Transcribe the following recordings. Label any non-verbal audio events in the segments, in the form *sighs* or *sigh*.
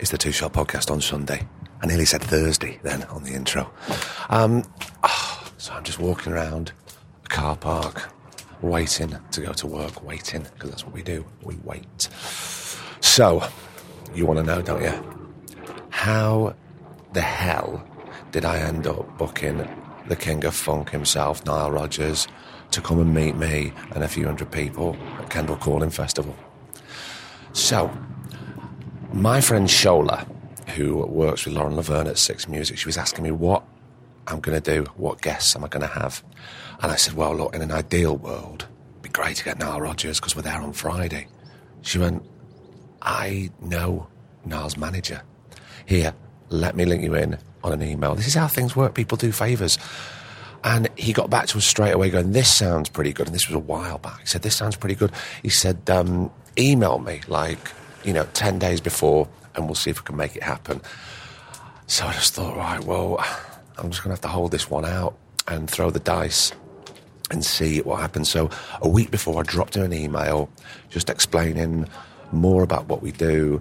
It's the Two Shot Podcast on Sunday. I nearly said Thursday then on the intro. Um, ah, *sighs* so I'm just walking around a car park, waiting to go to work, waiting, because that's what we do. We wait. So, you want to know, don't you? How the hell did I end up booking the king of funk himself, Nile Rodgers, to come and meet me and a few hundred people at Kendal Calling Festival? So, my friend Shola, who works with Lauren Laverne at Six Music, she was asking me what I'm going to do, what guests am I going to have? And I said, well, look, in an ideal world, it'd be great to get Nile Rodgers because we're there on Friday. She went, I know Nile's manager. Here, let me link you in on an email. This is how things work. People do favours. And he got back to us straight away going, This sounds pretty good. And this was a while back. He said, This sounds pretty good. He said, um, Email me like, you know, 10 days before and we'll see if we can make it happen. So I just thought, right, well, I'm just going to have to hold this one out and throw the dice and see what happens. So a week before, I dropped him an email just explaining more about what we do.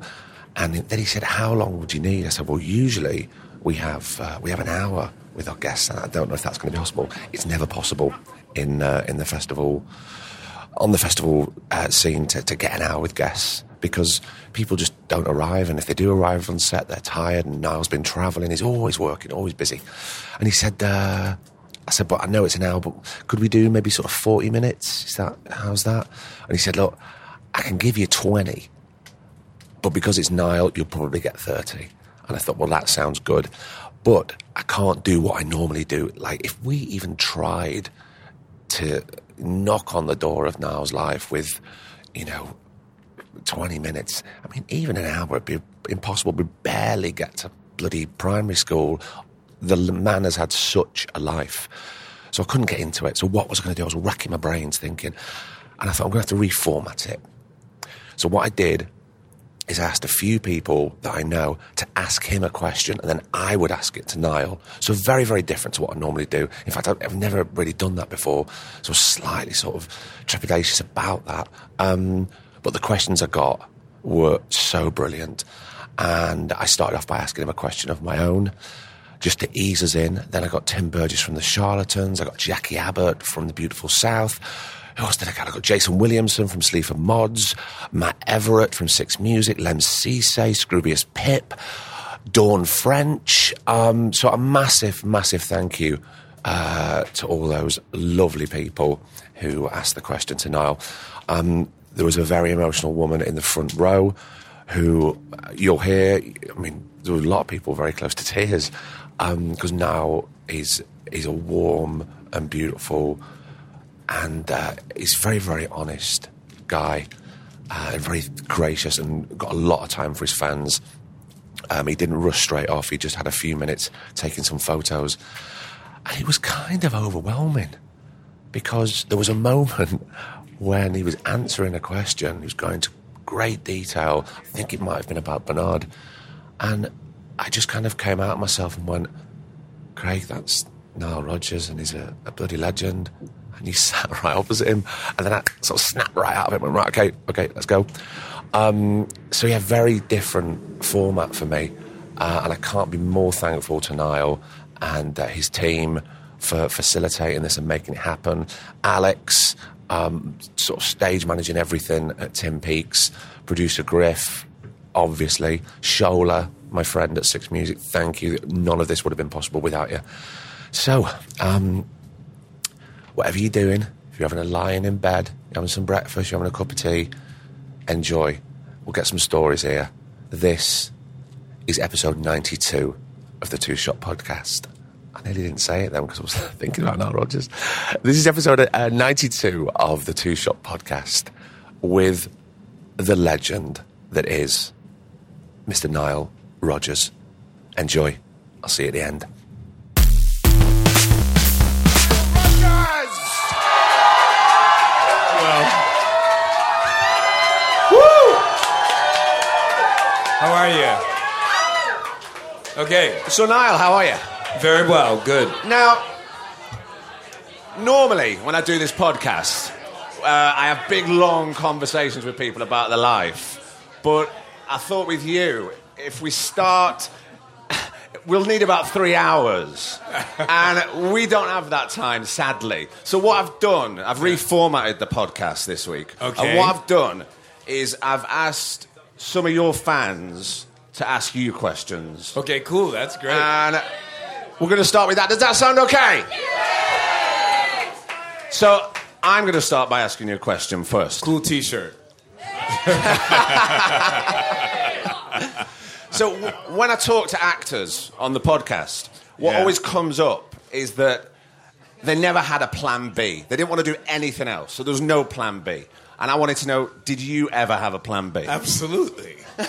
And then he said, "How long would you need?" I said, "Well, usually we have uh, we have an hour with our guests, and I don't know if that's going to be possible. It's never possible in uh, in the festival on the festival uh, scene to, to get an hour with guests because people just don't arrive, and if they do arrive on set, they're tired. And Nile's been travelling; he's always working, always busy. And he said, uh, "I said, but I know it's an hour, but could we do maybe sort of forty minutes? Is that how's that?" And he said, "Look, I can give you twenty, but because it's Nile, you'll probably get 30. And I thought, well, that sounds good. But I can't do what I normally do. Like, if we even tried to knock on the door of Nile's life with, you know, 20 minutes, I mean, even an hour would be impossible. We barely get to bloody primary school. The man has had such a life. So I couldn't get into it. So what was I going to do? I was racking my brains thinking, and I thought, I'm going to have to reformat it. So what I did is I asked a few people that I know to ask him a question, and then I would ask it to Nile. So very, very different to what I normally do. In fact, I've never really done that before, so slightly sort of trepidatious about that. Um, but the questions I got were so brilliant, and I started off by asking him a question of my own. Just to ease us in. Then I got Tim Burgess from the Charlatans. I got Jackie Abbott from the Beautiful South. Who else did I get? I got Jason Williamson from Sleaford Mods, Matt Everett from Six Music, Lemn Sissay, Scroobius Pip, Dawn French. Um, so a massive, massive thank you uh, to all those lovely people who asked the question to Nile. Um, there was a very emotional woman in the front row who uh, you'll hear. I mean, there were a lot of people very close to tears because um, Nile is is a warm and beautiful and uh, he's very, very honest guy uh, and very gracious and got a lot of time for his fans. Um, he didn't rush straight off. He just had a few minutes taking some photos. And it was kind of overwhelming because there was a moment when he was answering a question. He was going to great detail. I think it might have been about Bernard. And I just kind of came out of myself and went, Craig, that's Nile Rodgers and he's a, a bloody legend and you *laughs* sat right opposite him, and then I sort of snapped right out of it. and Went right, okay, okay, let's go. Um, so yeah, very different format for me, uh, and I can't be more thankful to Nile and uh, his team for facilitating this and making it happen. Alex, um, sort of stage managing everything at Tim Peaks, producer Griff, obviously, Shola, my friend at Six Music. Thank you. None of this would have been possible without you. So, um, whatever you're doing, if you're having a lying in bed, you're having some breakfast, you're having a cup of tea, enjoy. We'll get some stories here. This is episode 92 of the Two Shot Podcast. I nearly didn't say it then because I was *laughs* thinking about Nile Rodgers. This is episode uh, 92 of the Two Shot Podcast with the legend that is Mr. Nile Rodgers, Enjoy. I'll see you at the end. How are you? Okay, So, Nile, how are you? Very well, good. Now, normally when I do this podcast, uh, I have big, long conversations with people about their life. But I thought with you, if we start, *laughs* we'll need about three hours. *laughs* and we don't have that time, sadly. So, what I've done, I've reformatted the podcast this week. Okay. And what I've done is I've asked some of your fans to ask you questions. Okay, cool, that's great. And we're going to start with that. Does that sound okay? So I'm going to start by asking you a question first. cool t shirt. *laughs* So w- when I talk to actors on the podcast, what Yeah. always comes up is that they never had a plan B. They didn't want to do anything else, so there was no plan B. And I wanted to know, did you ever have a plan B? Absolutely. *laughs* I,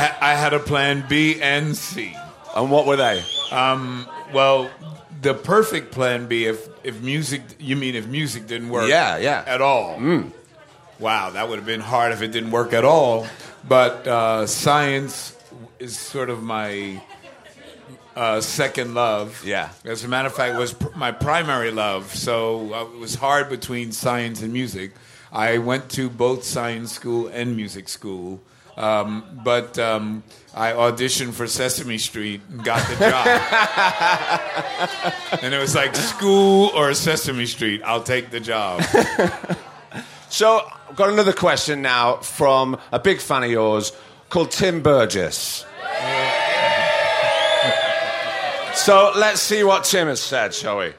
ha- I had a plan B and C. And what were they? Well, the perfect plan B, if, if music, you mean if music didn't work Yeah, yeah. at all. Wow, that would have been hard if it didn't work at all. But uh, science is sort of my uh, second love. Yeah. As a matter of fact, it was pr- my primary love. So uh, it was hard between science and music. I went to both science school and music school. Um, but um, I auditioned for Sesame Street and got the job. *laughs* and it was like school or Sesame Street. I'll take the job. *laughs* So I've got another question now from a big fan of yours called Tim Burgess. *laughs* so let's see what Tim has said, shall we?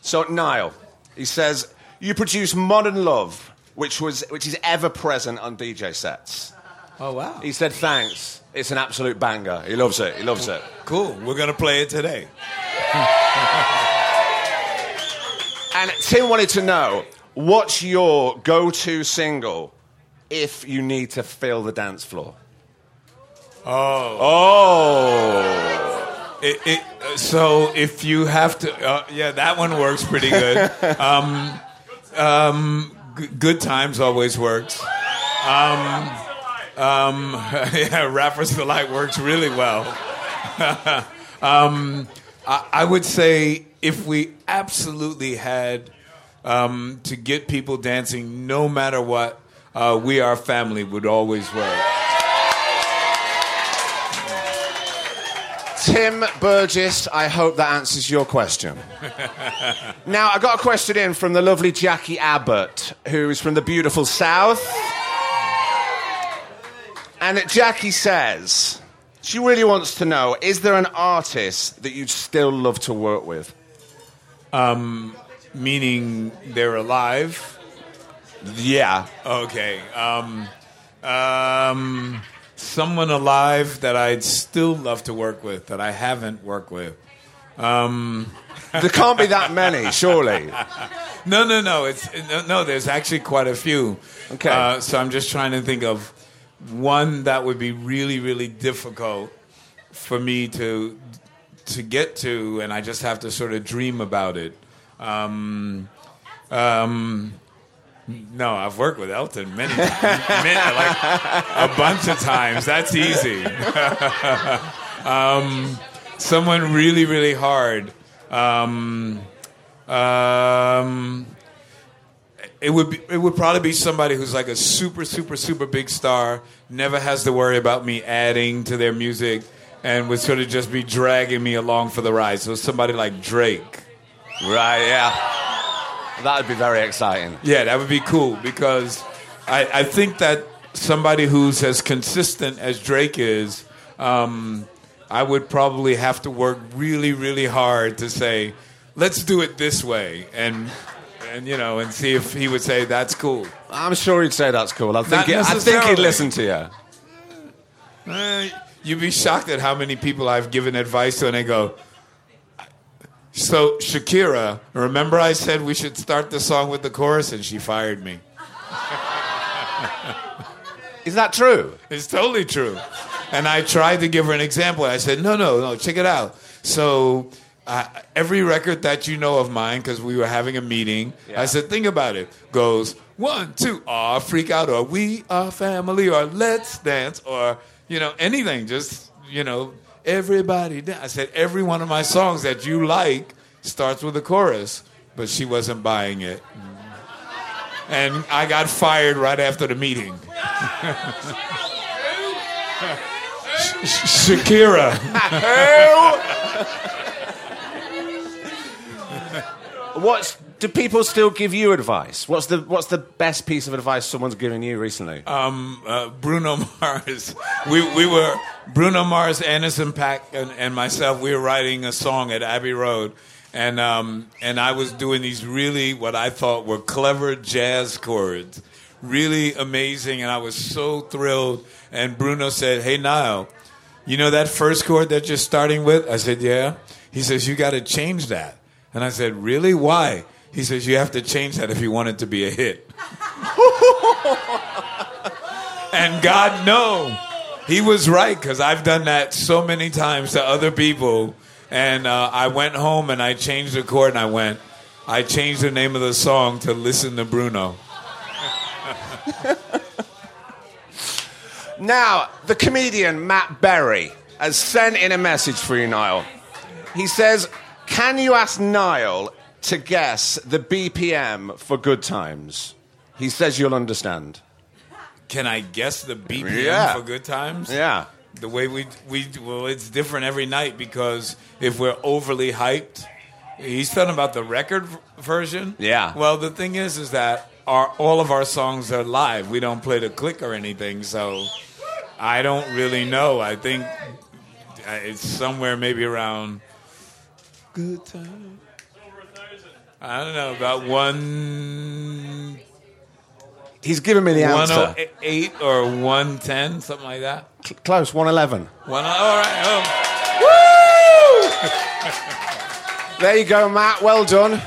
So Nile, he says, you produce Modern Love, which was which is ever present on DJ sets. Oh, wow. He said thanks. It's an absolute banger. He loves it. He loves it. Cool. We're going to play it today. *laughs* And Tim wanted to know what's your go-to single if you need to fill the dance floor. Oh. Oh. It, it, so if you have to, uh, yeah, that one works pretty good. *laughs* Um, um, g- good times always works. Um, um, *laughs* yeah, rappers delight works really well. *laughs* um, I, I would say if we absolutely had um, to get people dancing, no matter what, uh, we are family would always work. Tim Burgess, I hope that answers your question. *laughs* now, I got a question in from the lovely Jackie Abbott, who is from the beautiful South. And Jackie says, she really wants to know is there an artist that you'd still love to work with? Meaning they're alive. Yeah. Okay. Um, um, someone alive that I'd still love to work with that I haven't worked with. There can't be that many, *laughs* surely. No, no, no. It's no, no. There's actually quite a few. Okay. Uh, so I'm just trying to think of one that would be really, really difficult for me to to get to, and I just have to sort of dream about it. Um, um, no, I've worked with Elton many many, like a bunch of times. That's easy. *laughs* um, someone really, really hard. Um, um, it would be, it would probably be somebody who's like a super, super, super big star, never has to worry about me adding to their music, and would sort of just be dragging me along for the ride. So somebody like Drake. Right, yeah. That would be very exciting. Yeah, that would be cool because I, I think that somebody who's as consistent as Drake is, um, I would probably have to work really, really hard to say, let's do it this way, and and you know, and see if he would say that's cool. I'm sure he'd say that's cool. I think, I think he'd listen to you. Eh, you'd be shocked at how many people I've given advice to, and they go. So Shakira, remember I said we should start the song with the chorus, and she fired me. *laughs* Is that true? It's totally true. And I tried to give her an example. I said, no, no, no, check it out. So uh, every record that you know of mine, because we were having a meeting, Yeah. I said, think about it. Goes one, two, ah, freak out, or we are family, or let's dance, or you know anything. Just you know, everybody. Dan-. I said every one of my songs that you like starts with a chorus, but she wasn't buying it, and I got fired right after the meeting. *laughs* Shakira. What's do people still give you advice? What's the what's the best piece of advice someone's given you recently? uh, Bruno Mars. We we were Bruno Mars, Anderson .Paak, and, and myself. We were writing a song at Abbey Road, and um, and I was doing these really what I thought were clever jazz chords, really amazing, and I was so thrilled. And Bruno said, "Hey Nile, you know that first chord that you're starting with?" I said, "Yeah." He says, "You got to change that." And I said, "Really? Why?" He says, "You have to change that if you want it to be a hit." *laughs* And God no. he was right because I've done that so many times to other people. And uh, I went home and I changed the chord and I went, I changed the name of the song to Listen to Bruno. *laughs* Now, the comedian Matt Berry has sent in a message for you, Nile. He says, "Can you ask Nile to guess the BPM for Good Times?" He says you'll understand. Can I guess the BPM Yeah. for good times? Yeah. The way we, we, well, it's different every night because if we're overly hyped, he's talking about the record v- version. Yeah. Well, the thing is, is that our, all of our songs are live. We don't play the click or anything, so I don't really know. I think uh, it's somewhere maybe around good time. I don't know about one He's given me the answer. oh eight or one ten, something like that. Cl- Close, 111. One, all right. Oh. There you go, Matt. Well done.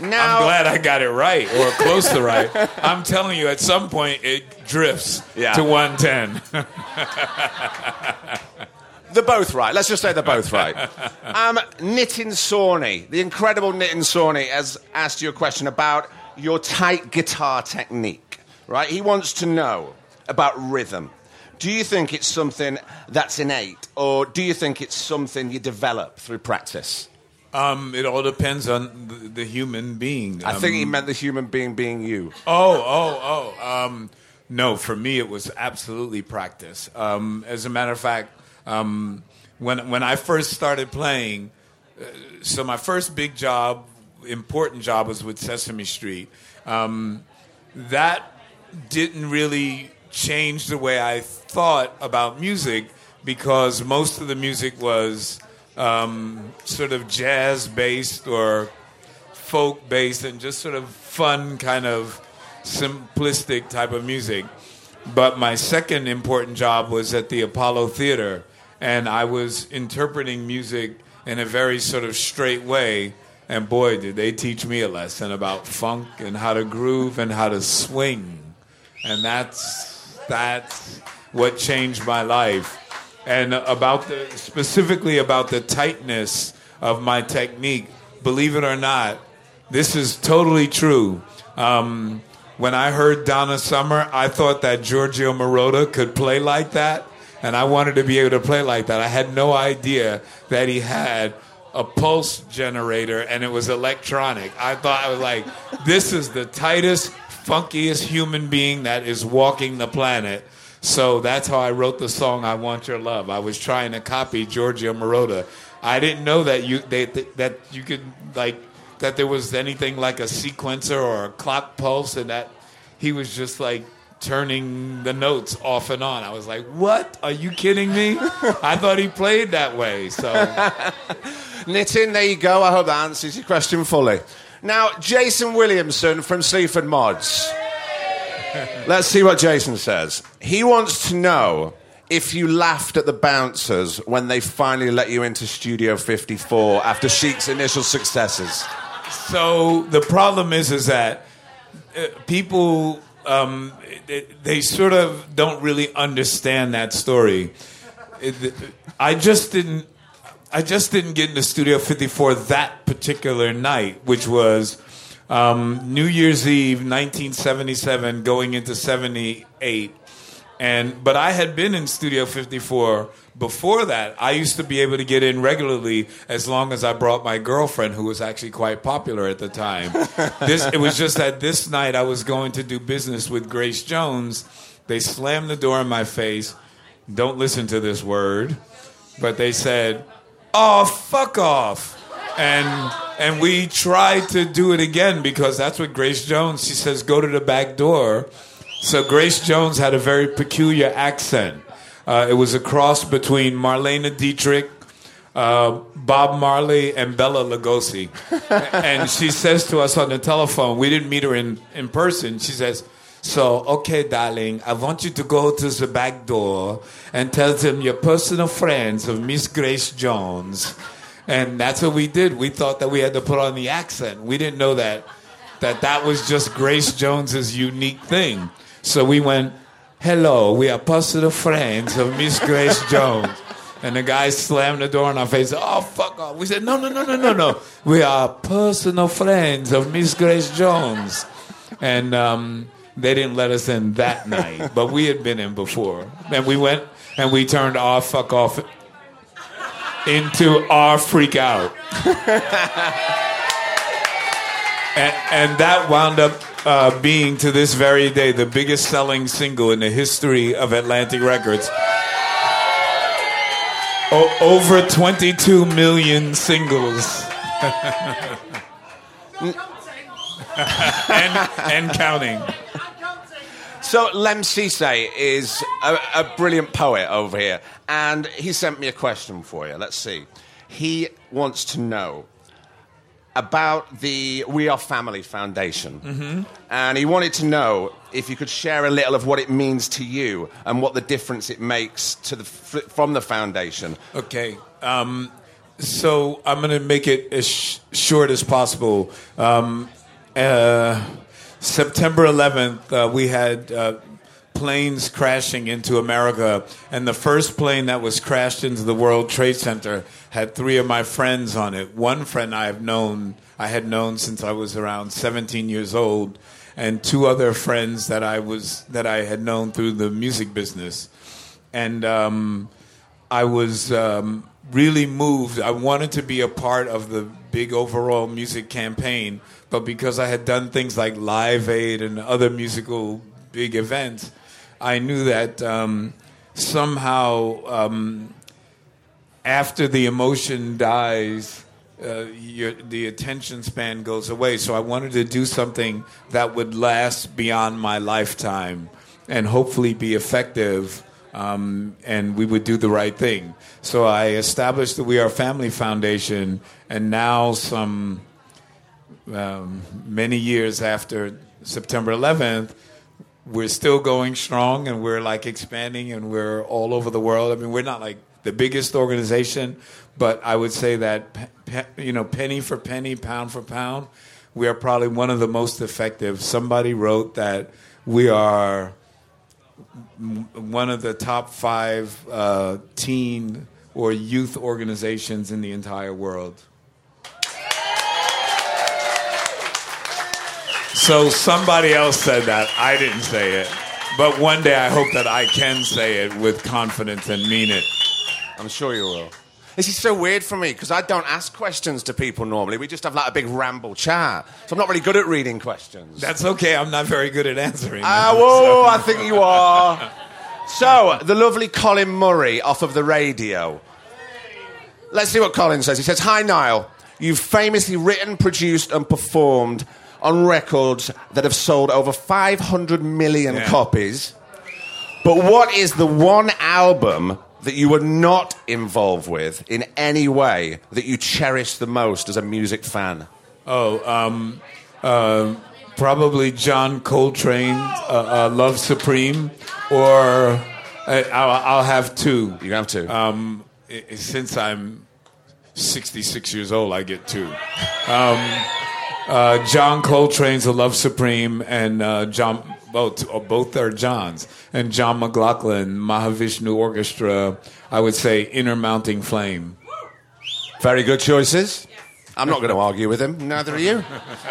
Now, I'm glad I got it right or close to right. I'm telling you, at some point it drifts Yeah. to 110. *laughs* They're both right. Let's just say they're both right. *laughs* Um, Nitin Sawhney, the incredible Nitin Sawhney, has asked you a question about your tight guitar technique. Right? He wants to know about rhythm. Do you think it's something that's innate, or do you think it's something you develop through practice? um, it all depends on the, the human being. I think he Um, meant the human being being you. Oh, oh, oh. Um, no, for me, it was absolutely practice. Um, as a matter of fact, um, when when I first started playing, uh, so my first big job, important job, was with Sesame Street. Um, that didn't really change the way I thought about music because most of the music was um, sort of jazz based or folk based and just sort of fun kind of simplistic type of music. But my second important job was at the Apollo Theater, and I was interpreting music in a very sort of straight way. And boy, did they teach me a lesson about funk and how to groove and how to swing. And that's that's what changed my life. And about the specifically about the tightness of my technique, believe it or not, this is totally true. Um, when I heard Donna Summer, I thought that Giorgio Moroder could play like that, and I wanted to be able to play like that. I had no idea that he had a pulse generator and it was electronic. I thought I was like, this is the tightest, funkiest human being that is walking the planet. So that's how I wrote the song "I Want Your Love." I was trying to copy Giorgio Moroder. I didn't know that you they, that you could like that there was anything like a sequencer or a clock pulse, and that he was just like turning the notes off and on. I was like, "What? Are you kidding me?" I thought he played that way. So *laughs* Nitin, there you go. I hope that answers your question fully. Now, Jason Williamson from Sleaford Mods. *laughs* Let's see what Jason says. He wants to know if you laughed at the bouncers when they finally let you into Studio 54 after Chic's initial successes. So the problem is, is that uh, people um, it, they sort of don't really understand that story. I just didn't. I just didn't get into Studio 54 that particular night, which was um, New Year's Eve, 1977, going into 78. And but I had been in Studio 54 before that. I used to be able to get in regularly as long as I brought my girlfriend, who was actually quite popular at the time. *laughs* this it was just that this night I was going to do business with Grace Jones. They slammed the door in my face. Don't listen to this word, but they said, "Oh, fuck off." and and we tried to do it again because that's what Grace Jones. She says, "Go to the back door." So Grace Jones had a very peculiar accent. Uh, it was a cross between Marlene Dietrich, uh, Bob Marley, and Bela Lugosi. *laughs* and she says to us on the telephone, we didn't meet her in, in person. She says, so, okay, darling, I want you to go to the back door and tell them you're personal friends of Miss Grace Jones. And that's what we did. We thought that we had to put on the accent. We didn't know that that, that was just Grace Jones's unique thing. So we went, hello, we are personal friends of Miss Grace Jones. And the guy slammed the door in our face. Oh, fuck off. We said, no, no, no, no, no, no. We are personal friends of Miss Grace Jones. And um, they didn't let us in that night, but we had been in before. And we went and we turned our fuck off into our freak out. *laughs* and, and that wound up uh, being to this very day the biggest selling single in the history of Atlantic Records. O- over 22 million singles. *laughs* and, and counting. So Lemn Sissay is a, a, brilliant poet over here, and he sent me a question for you. Let's see. He wants to know about the We Are Family Foundation. Mm-hmm. And he wanted to know if you could share a little of what it means to you and what the difference it makes to the, from the foundation. Okay. Um, so I'm going to make it as sh- short as possible. Um, uh, September 11th, uh, we had uh, planes crashing into America, and the first plane that was crashed into the World Trade Center had three of my friends on it. One friend I have known, I had known since I was around 17 years old, and two other friends that I was that I had known through the music business, and um, I was um, really moved. I wanted to be a part of the big overall music campaign, but because I had done things like Live Aid and other musical big events, I knew that um, somehow um, after the emotion dies, uh, your, the attention span goes away. So I wanted to do something that would last beyond my lifetime and hopefully be effective. Um, and we would do the right thing. So I established the We Are Family Foundation, and now, some um, many years after September 11th, we're still going strong and we're like expanding and we're all over the world. I mean, we're not like the biggest organization, but I would say that you know, penny for penny, pound for pound, we are probably one of the most effective. Somebody wrote that we are one of the top five uh, teen or youth organizations in the entire world. So somebody else said that. I didn't say it. But one day I hope that I can say it with confidence and mean it. I'm sure you will. This is so weird for me because I don't ask questions to people normally. We just have like a big ramble chat. So I'm not really good at reading questions. That's okay. I'm not very good at answering. Ah, uh, whoa, so. I think you are. so, the lovely Colin Murray off of the radio. Let's see what Colin says. He says, Hi, Nile. You've famously written, produced, and performed on records that have sold over 500 million yeah. copies. But what is the one album that you were not involved with in any way that you cherish the most as a music fan? Oh, um, uh, probably John Coltrane, uh, uh, Love Supreme, or uh, I'll, I'll, have two. You have two. Um, since I'm 66 years old, I get two. Um, uh, John Coltrane's "A Love Supreme" and uh, John both uh, both are Johns, and John McLaughlin, Mahavishnu Orchestra. I would say Inner Mounting Flame. Very good choices. I'm not going to argue with him. Neither are you.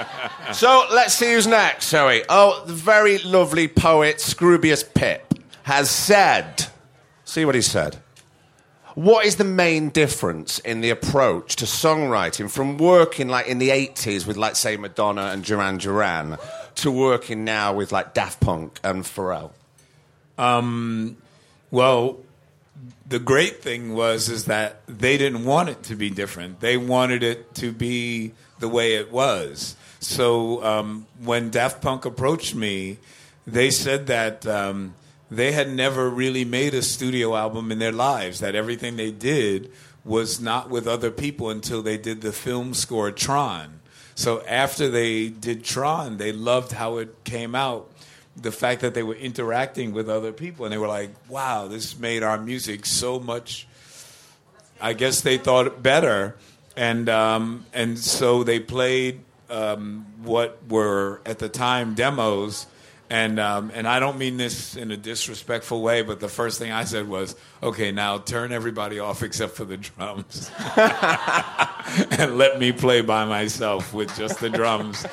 *laughs* so let's see who's next, shall we? Oh, the very lovely poet Scroobius Pip has said. See what he said. What is the main difference in the approach to songwriting from working like in the 80s with like say Madonna and Duran Duran to working now with like Daft Punk and Pharrell? Um, well, the great thing was is that they didn't want it to be different. They wanted it to be the way it was. So um, when Daft Punk approached me, they said that um, they had never really made a studio album in their lives. That everything they did was not with other people until they did the film score Tron. So after they did Tron, they loved how it came out the fact that they were interacting with other people and they were like, wow, this made our music so much. I guess they thought better, and um, and so they played um, what were at the time demos, and um, and I don't mean this in a disrespectful way, but the first thing I said was, okay, now turn everybody off except for the drums, *laughs* and let me play by myself with just the drums.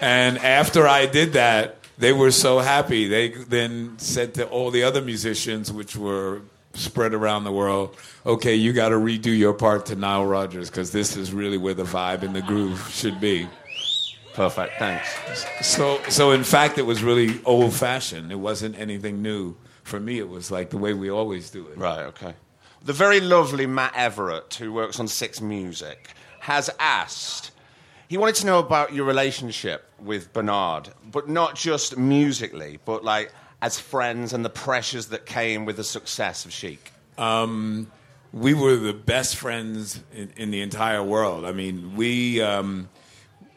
And after I did that, they were so happy. They then said to all the other musicians, which were spread around the world, okay, you got to redo your part to Nile Rodgers because this is really where the vibe and the groove should be. Perfect, thanks. So, so in fact, it was really old fashioned. It wasn't anything new. For me, it was like the way we always do it. Right, okay. The very lovely Matt Everett, who works on Six Music, has asked he wanted to know about your relationship with Bernard, but not just musically, but like as friends and the pressures that came with the success of Chic. Um, we were the best friends in, in, the entire world. I mean, we um,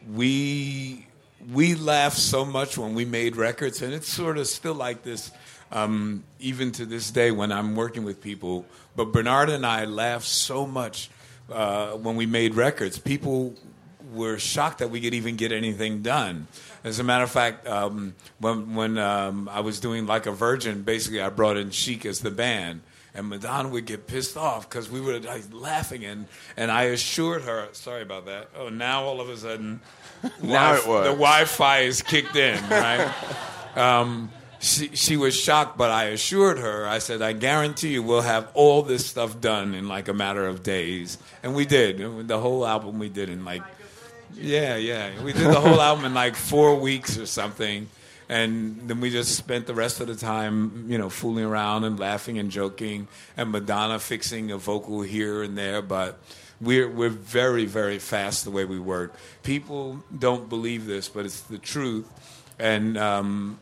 we we laughed so much when we made records, and it's sort of still like this. Um, even to this day, when I'm working with people, but Bernard and I laugh so much uh, when we made records. People were shocked that we could even get anything done. As a matter of fact, um, when, when um, I was doing Like a Virgin, basically I brought in Chic as the band. And Madonna would get pissed off because we were like, laughing. And, and I assured her, sorry about that. Oh, now all of a sudden, *laughs* now it was. the Wi Fi is kicked in, right? um, she, she was shocked, but I assured her, I said, I guarantee you we'll have all this stuff done in like a matter of days. And we did. The whole album we did in like yeah, yeah. We did the whole album in like four weeks or something. And then we just spent the rest of the time, you know, fooling around and laughing and joking, and Madonna fixing a vocal here and there. But we're we're very very fast the way we work. People don't believe this, but it's the truth. And um,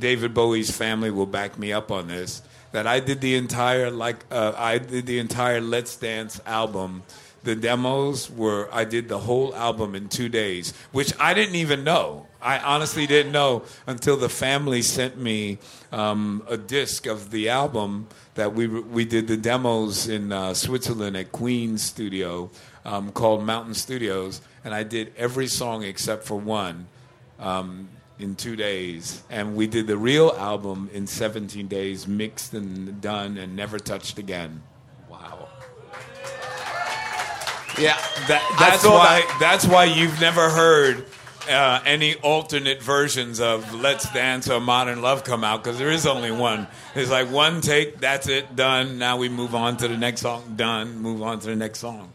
David Bowie's family will back me up on this. That I did the entire like uh, I did the entire Let's Dance album the demos were I did the whole album in two days, which I didn't even know. I honestly didn't know until the family sent me um, a disc of the album that we we did the demos in uh, Switzerland at Queen's studio um, called Mountain Studios, and I did every song except for one. Um, in two days, and we did the real album in 17 days, mixed and done, and never touched again. Yeah, that, that's why. That. That's why you've never heard uh, any alternate versions of "Let's Dance" or "Modern Love" come out because there is only one. It's like one take. That's it. Done. Now we move on to the next song. Done. Move on to the next song.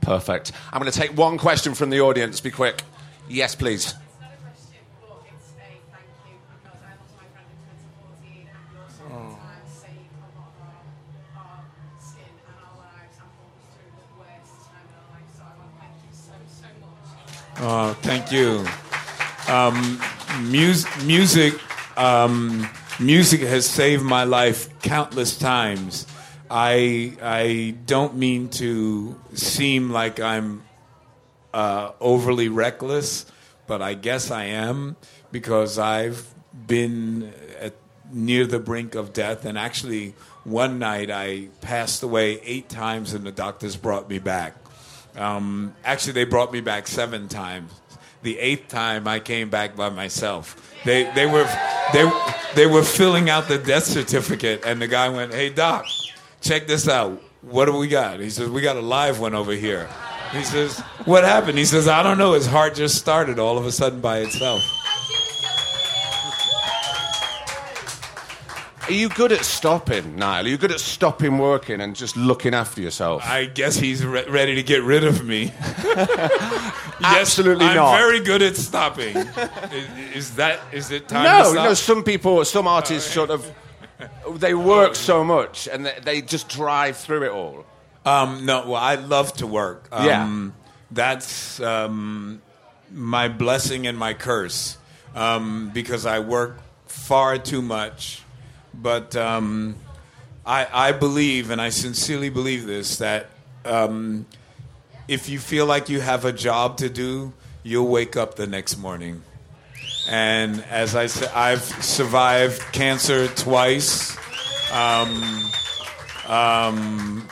Perfect. I'm going to take one question from the audience. Be quick. Yes, please. Oh, thank you. Um, mu- music, um, music has saved my life countless times. I I don't mean to seem like I'm uh, overly reckless, but I guess I am because I've been at, near the brink of death. And actually, one night I passed away eight times, and the doctors brought me back. Um, actually, they brought me back seven times. The eighth time, I came back by myself. They, they were they they were filling out the death certificate, and the guy went, "Hey doc, check this out. What do we got?" He says, "We got a live one over here." He says, "What happened?" He says, "I don't know. His heart just started all of a sudden by itself." Are you good at stopping, Nile? Are you good at stopping working and just looking after yourself? I guess he's re- ready to get rid of me. *laughs* Absolutely I'm not. very good at stopping. is, is that is it time to no, stop? no. Some people, some artists, sort of, they work so much and they, they just drive through it all. Um, no, well, I love to work. Um, Yeah. That's um, my blessing and my curse um, because I work far too much. But um, I, I believe, and I sincerely believe this, that um, if you feel like you have a job to do, you'll wake up the next morning. And as I said, I've survived cancer twice. Um, um,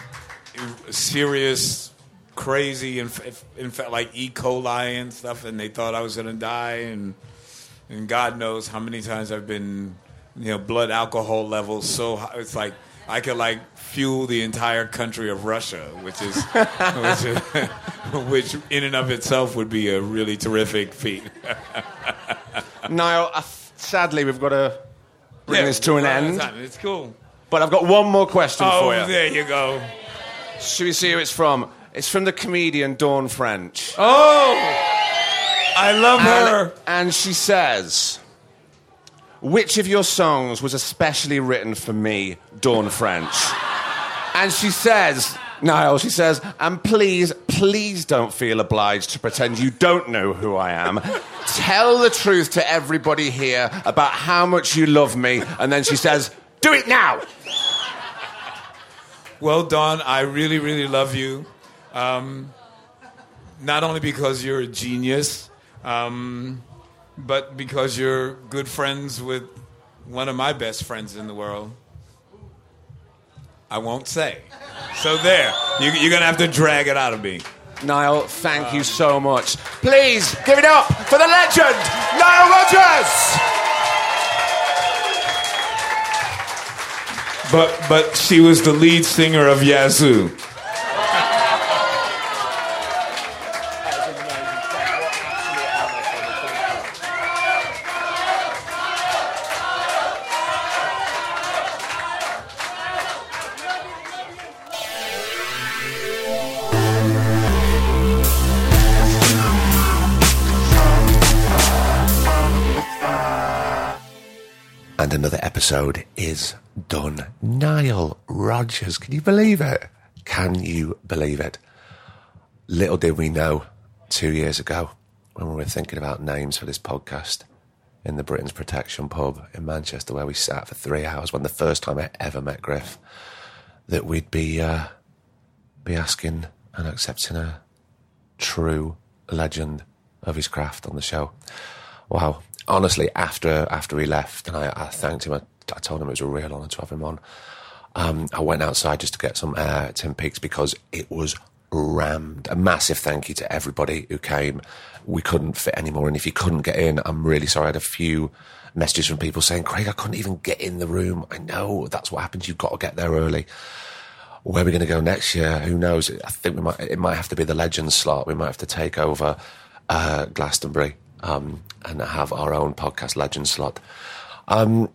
serious, crazy, in, in fact, like E. coli and stuff, and they thought I was going to die, and and God knows how many times I've been, you know, blood alcohol levels so high, it's like I could like fuel the entire country of Russia, which is, *laughs* which, is *laughs* which in and of itself would be a really terrific feat. *laughs* Nile, sadly, we've got to bring Yeah, this to an we're out of end. It's cool. But I've got one more question Oh, for you. there you go. Should we see who it's from? It's from the comedian Dawn French. Oh, I love And, her. and she says, Which of your songs was especially written for me, Dawn French? And she says, Nile, she says, and please, please don't feel obliged to pretend you don't know who I am. Tell the truth to everybody here about how much you love me. And then she says, Do it now! Well, Dawn, I really, really love you. Um, not only because you're a genius, um, but because you're good friends with one of my best friends in the world. I won't say. So there, you, you're gonna have to drag it out of me. Nile, thank you so much. Please give it up for the legend, Nile Rodgers! But but she was the lead singer of Yazoo. Episode is done. Nile Rodgers, can you believe it? Can you believe it? Little did we know two years ago when we were thinking about names for this podcast in the Britons Protection pub in Manchester, where we sat for three hours when the first time I ever met Griff, that we'd be uh, be asking and accepting a true legend of his craft on the show. Wow. Honestly, after after he left, and I, I thanked him, I, I told him it was a real honour to have him on. Um, I went outside just to get some air at Tim Peaks because it was rammed. A massive thank you to everybody who came. We couldn't fit anymore, and if you couldn't get in, I'm really sorry. I had a few messages from people saying, "Craig, I couldn't even get in the room." I know that's what happens. You've got to get there early. Where are we going to go next year? Who knows? I think we might. It might have to be the Legends slot. We might have to take over uh, Glastonbury um, and have our own podcast legend slot. Um,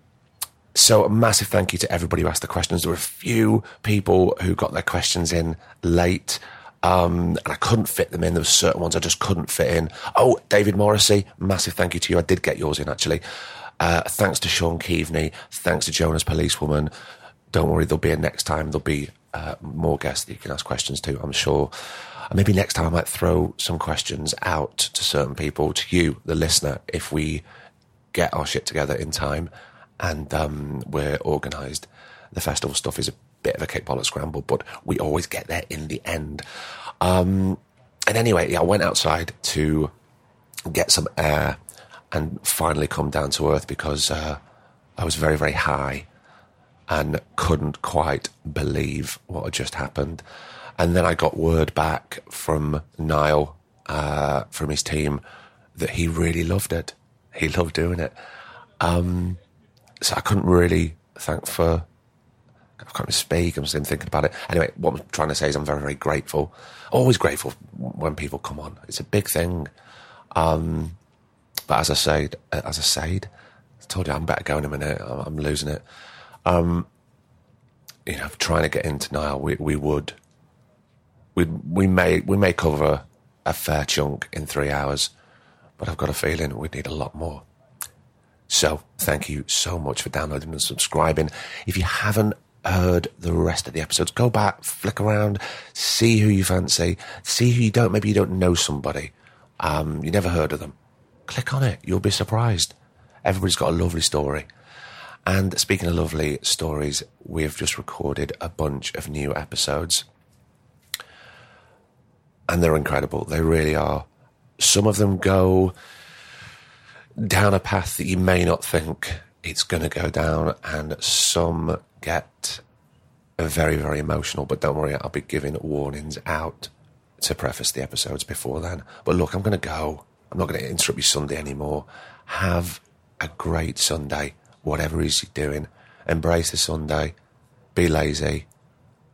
so a massive thank you to everybody who asked the questions. There were a few people who got their questions in late. Um, and I couldn't fit them in. There were certain ones I just couldn't fit in. Oh, David Morrissey, massive thank you to you. I did get yours in actually. Uh, thanks to Sean Keaveny. Thanks to Jonas Policewoman. Don't worry, there'll be a next time. There'll be uh, more guests that you can ask questions to, I'm sure. Maybe next time I might throw some questions out to certain people, to you, the listener, if we get our shit together in time and um, we're organised. The festival stuff is a bit of a kickball scramble, but we always get there in the end. Um, and anyway, yeah, I went outside to get some air and finally come down to earth because uh, I was very, very high and couldn't quite believe what had just happened. And then I got word back from Nile, uh, from his team, that he really loved it. He loved doing it. Um, so I couldn't really thank for. I can't speak. I'm still thinking about it. Anyway, what I'm trying to say is I'm very, very grateful. Always grateful when people come on. It's a big thing. Um, but as I said, as I said, I told you I'm better going in a minute. I'm losing it. Um, you know, trying to get into Nile, we, we would, we we may we may cover a fair chunk in three hours, but I've got a feeling we'd need a lot more. So thank you so much for downloading and subscribing. If you haven't heard the rest of the episodes, go back, flick around, see who you fancy, see who you don't. Maybe you don't know somebody, um, you never heard of them. Click on it. You'll be surprised. Everybody's got a lovely story. And speaking of lovely stories, we've just recorded a bunch of new episodes. And they're incredible. They really are. Some of them go down a path that you may not think it's going to go down, and some get very, very emotional. But don't worry, I'll be giving warnings out to preface the episodes before then. But look, I'm going to go. I'm not going to interrupt your Sunday anymore. Have a great Sunday, whatever it is you're doing. Embrace the Sunday. Be lazy.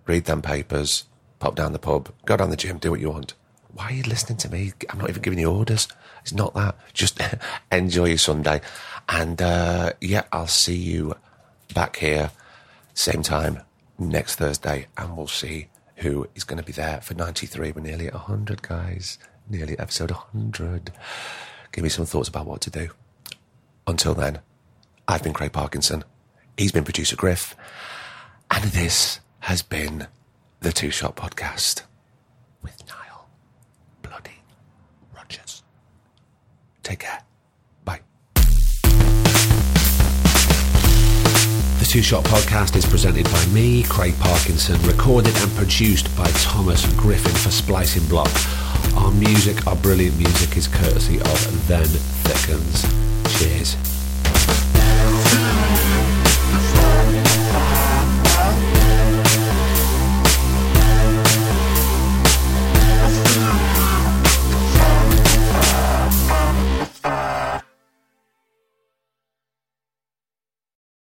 Read them papers. Pop down the pub. Go down the gym. Do what you want. Why are you listening to me? I'm not even giving you orders. It's not that. Just *laughs* enjoy your Sunday. And uh, yeah, I'll see you back here, same time next Thursday, and we'll see who is going to be there for 93. We're nearly at 100, guys. Nearly episode 100. Give me some thoughts about what to do. Until then, I've been Craig Parkinson. He's been producer Griff. And this has been the Two Shot Podcast with Nile Bloody Rodgers. Take care. Bye. The Two Shot Podcast is presented by me, Craig Parkinson, recorded and produced by Thomas Griffin for Splicing Block. Our music, our brilliant music, is courtesy of Then Thickens. Cheers.